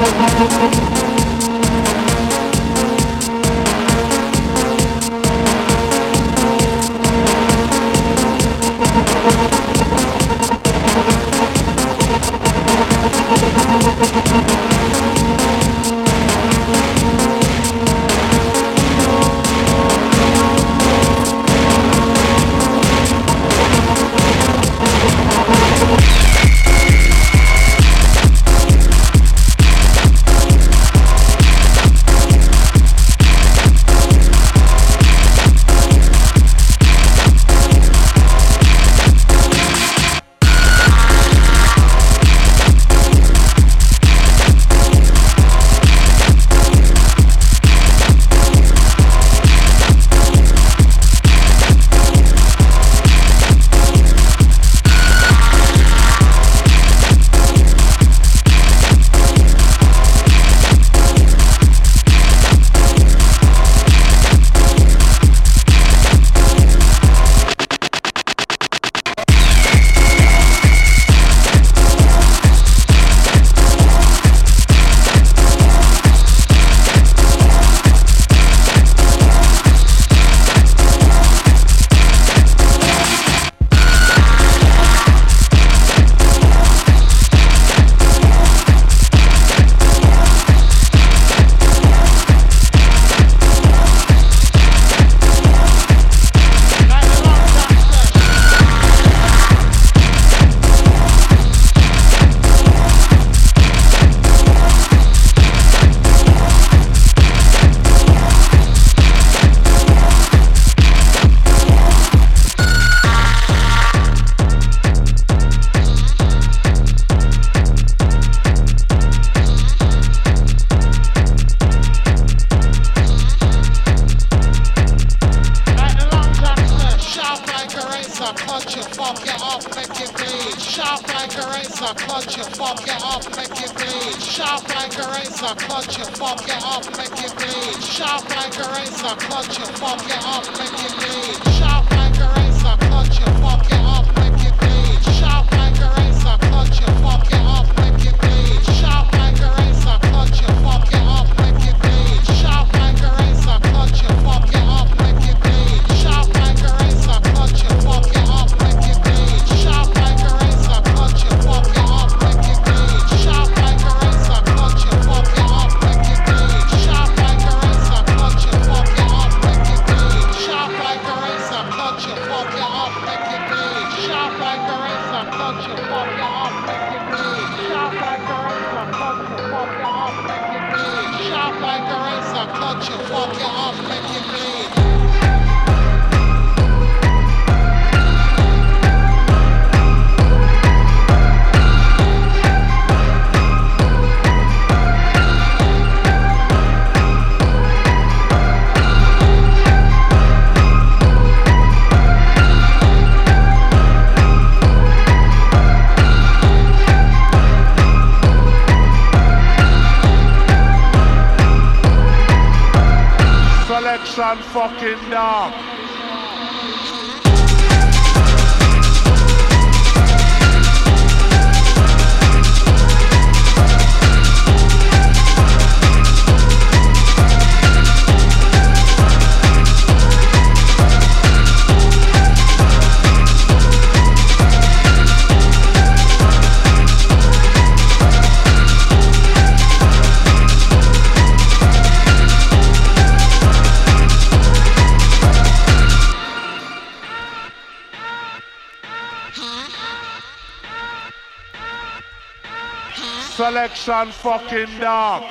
Thank Selection fucking dark.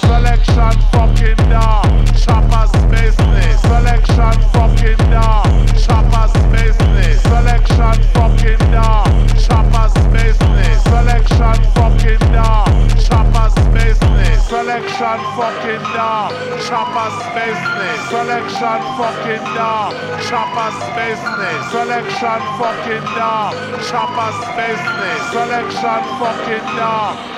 Selection fucking dark. Choppers business. Selection fucking dark. Choppers business. Selection fucking dark. Choppers business. Selection fucking dark. Choppers business. Selection fucking dark. Choppers business. Selection fucking dark. Choppers business. Selection fucking dark. Choppers business. Selection fucking dark.